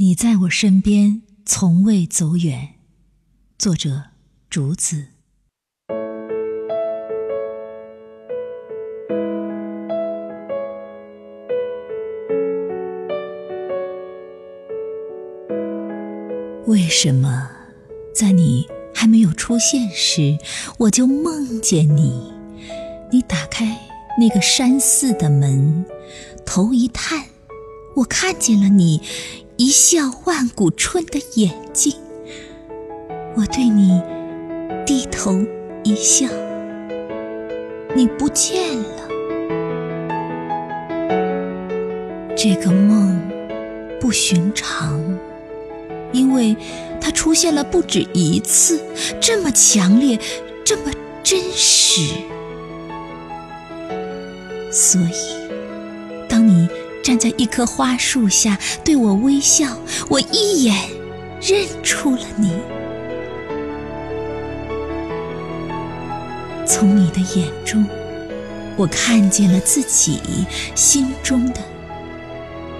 你在我身边，从未走远。作者：竹子。为什么在你还没有出现时，我就梦见你？你打开那个山寺的门，头一探，我看见了你。一笑万古春的眼睛，我对你低头一笑，你不见了。这个梦不寻常，因为它出现了不止一次，这么强烈，这么真实。所以，站在一棵花树下，对我微笑，我一眼认出了你。从你的眼中，我看见了自己心中的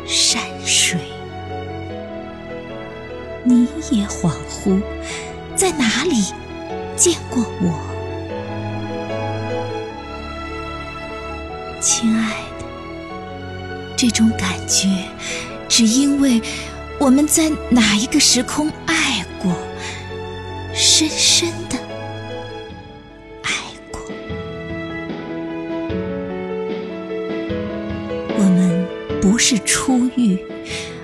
山水。你也恍惚，在哪里见过我，这种感觉，只因为我们在哪一个时空爱过，深深的爱过。我们不是初遇，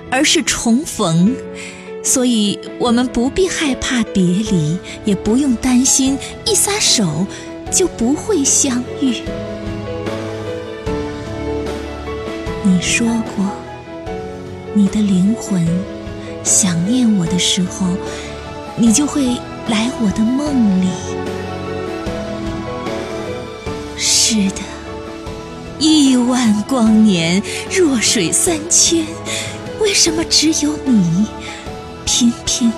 而是重逢，所以我们不必害怕别离，也不用担心一撒手就不会相遇。你说过，你的灵魂想念我的时候，你就会来我的梦里。是的，亿万光年，弱水三千，为什么只有你偏偏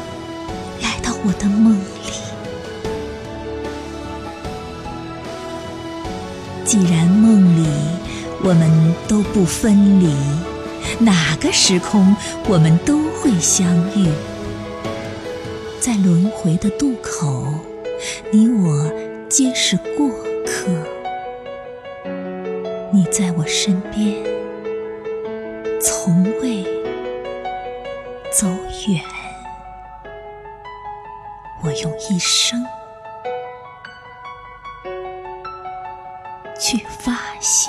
来到我的梦里？既然梦里。我们都不分离，哪个时空我们都会相遇。在轮回的渡口，你我皆是过客。你在我身边，从未走远。我用一生去发现。